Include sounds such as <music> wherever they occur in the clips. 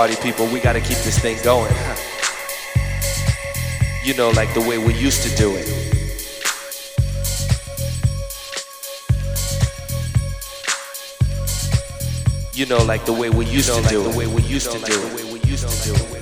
party people, we gotta keep this thing going. <laughs> You know, like the way we used to do it. You know, like the way we used to do it. The way we used to do it.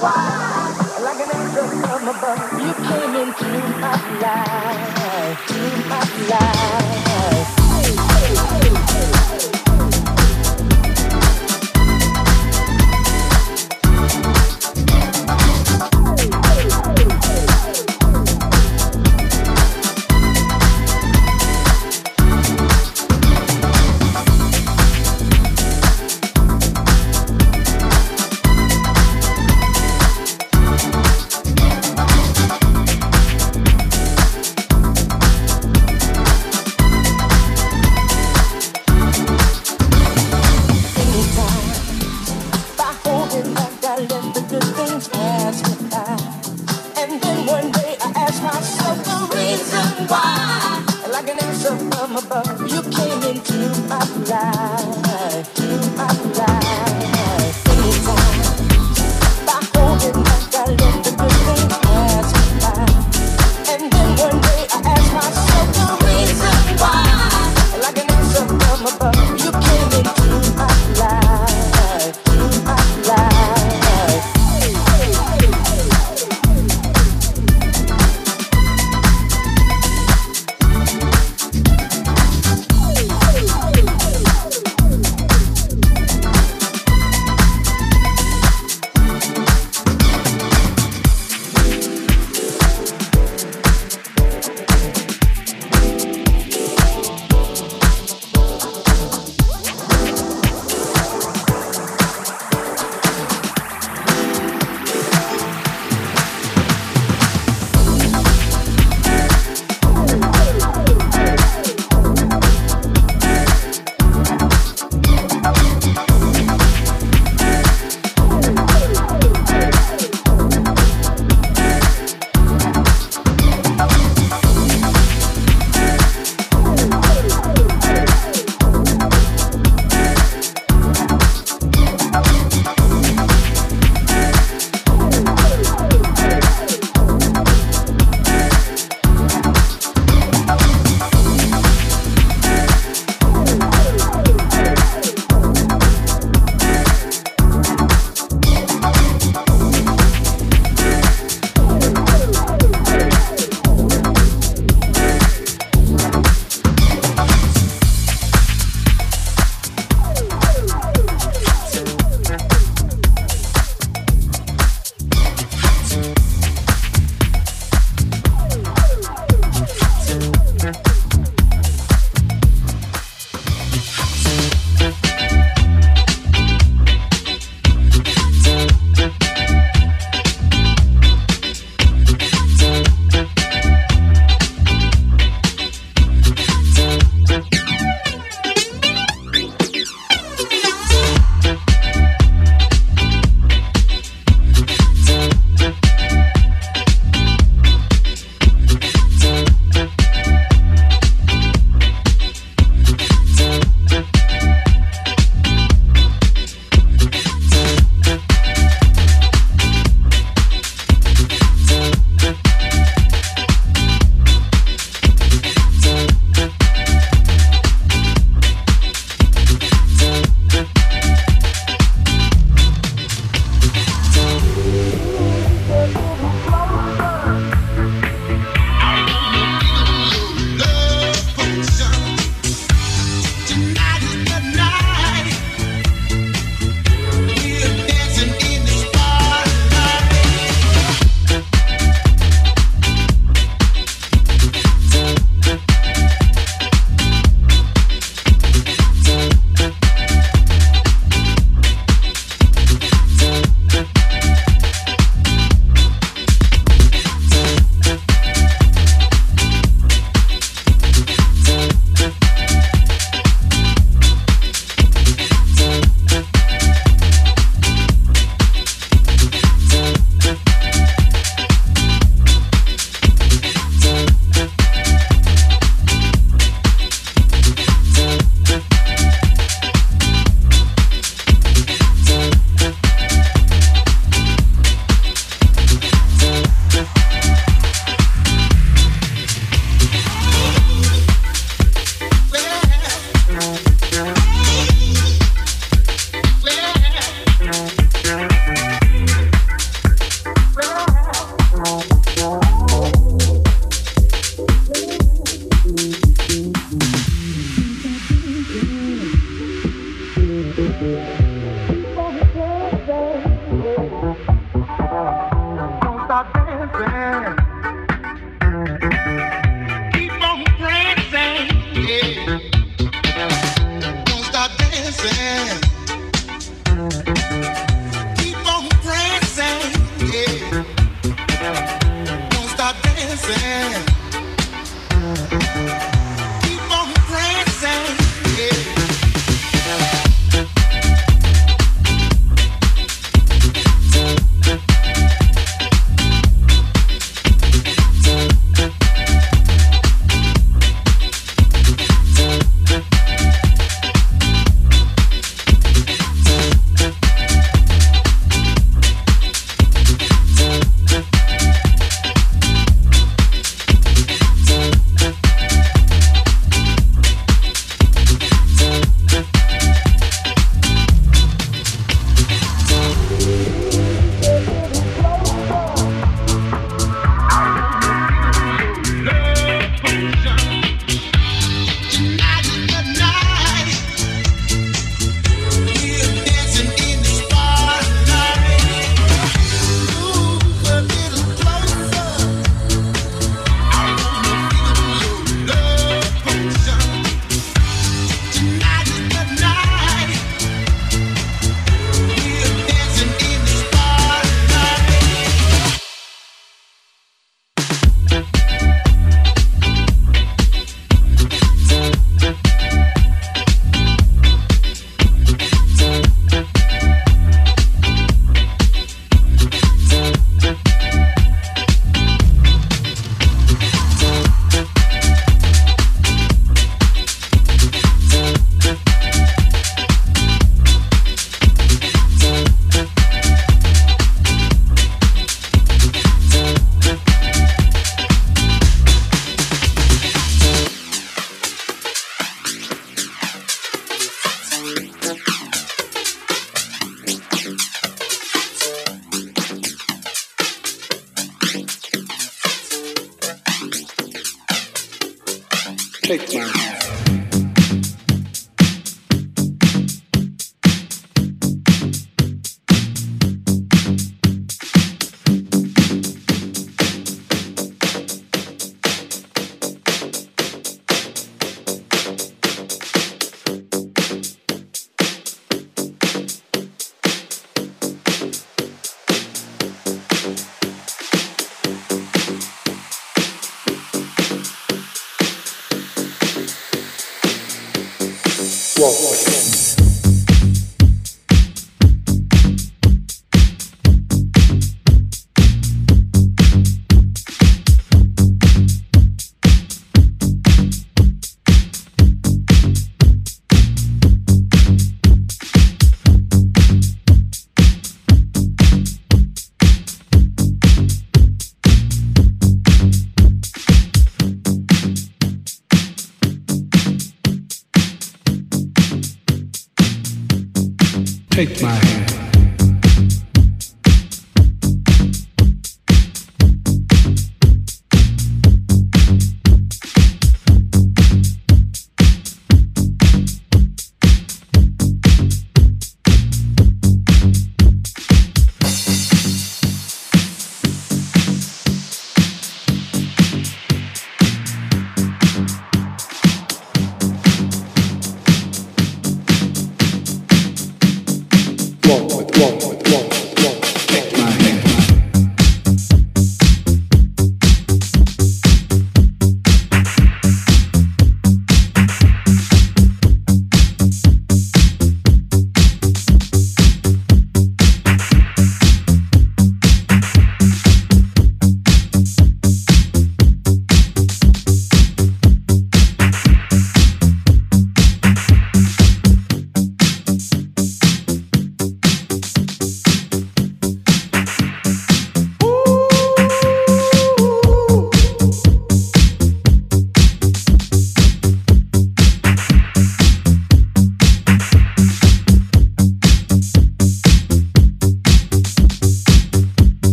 Why. walk with him. Take my hand.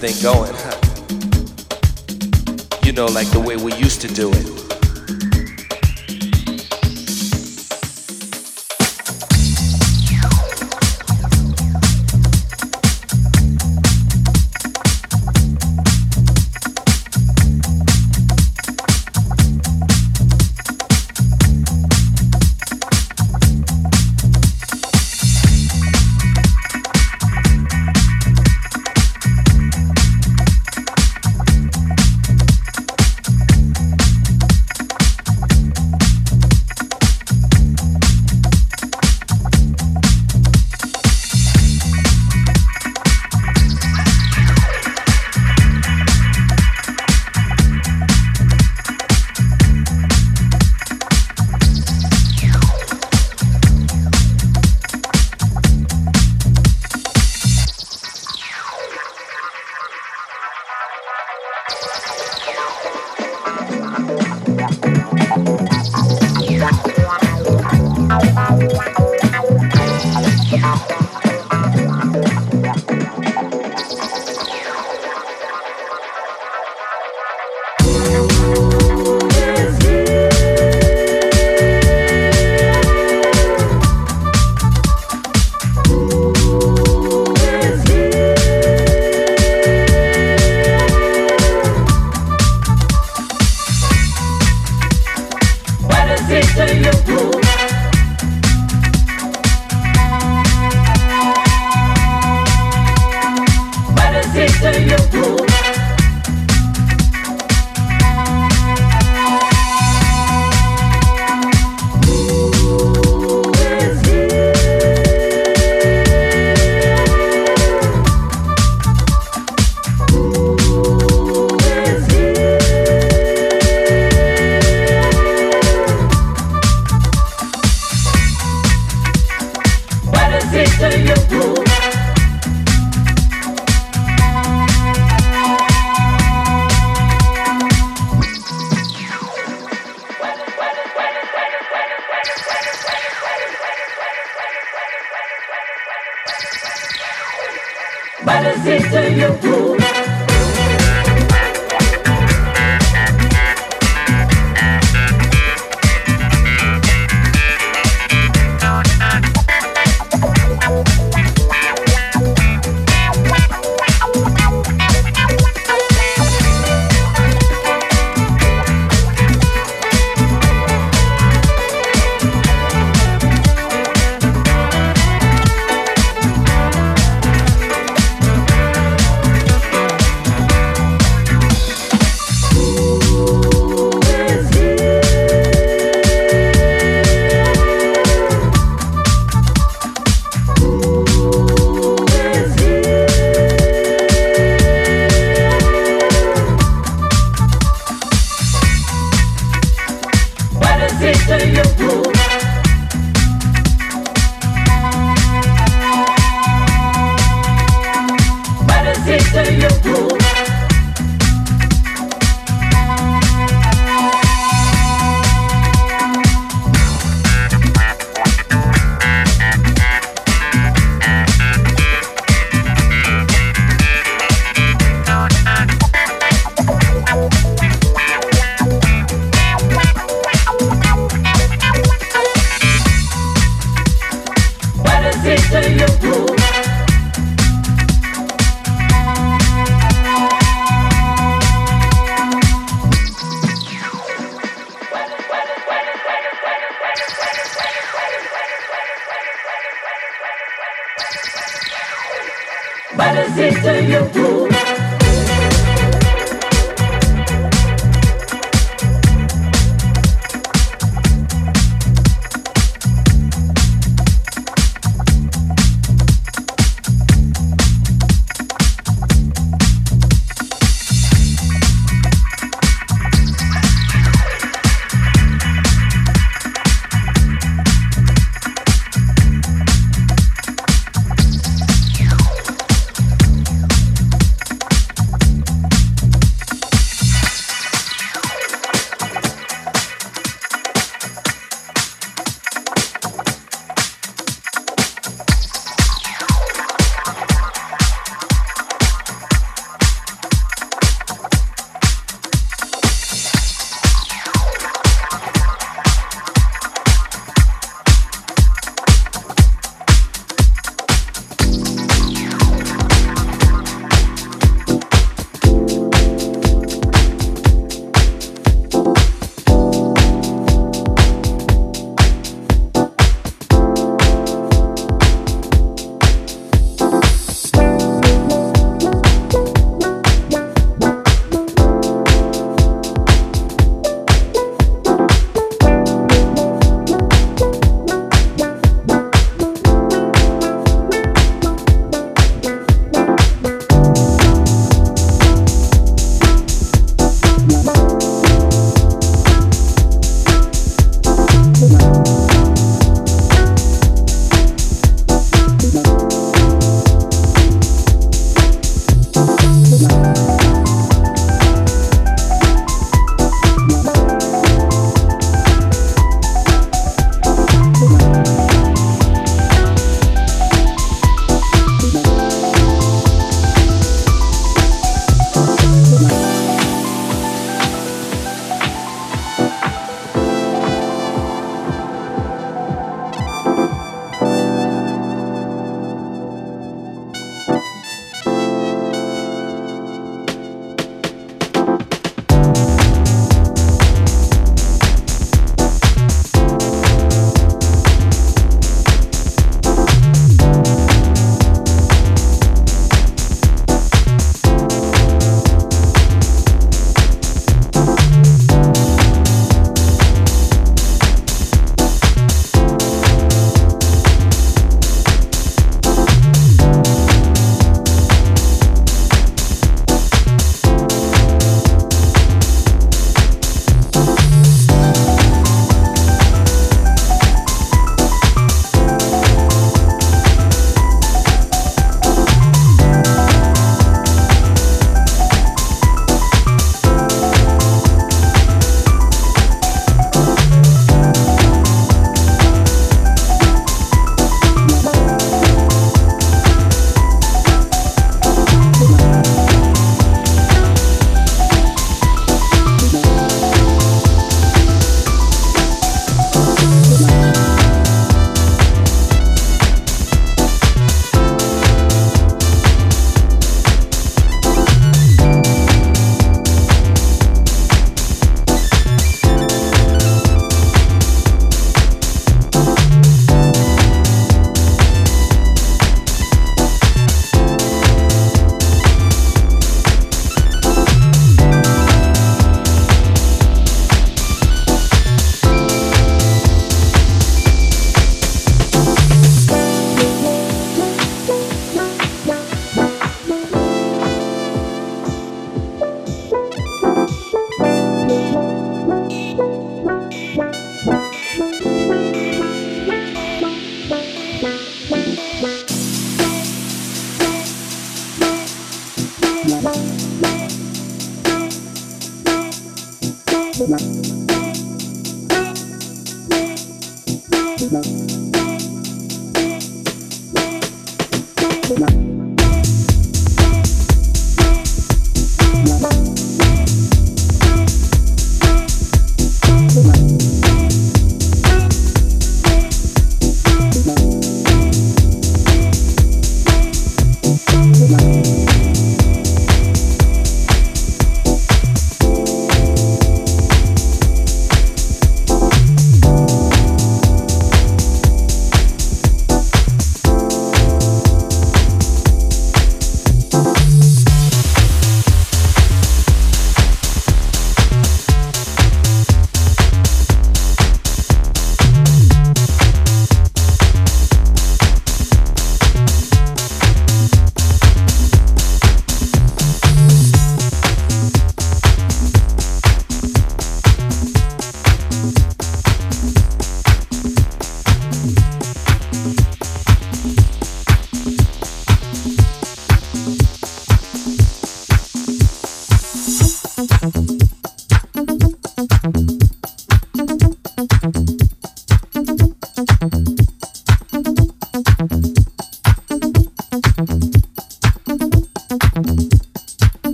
Thing going. <laughs> you know, like the way we used to do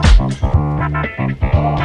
Oh,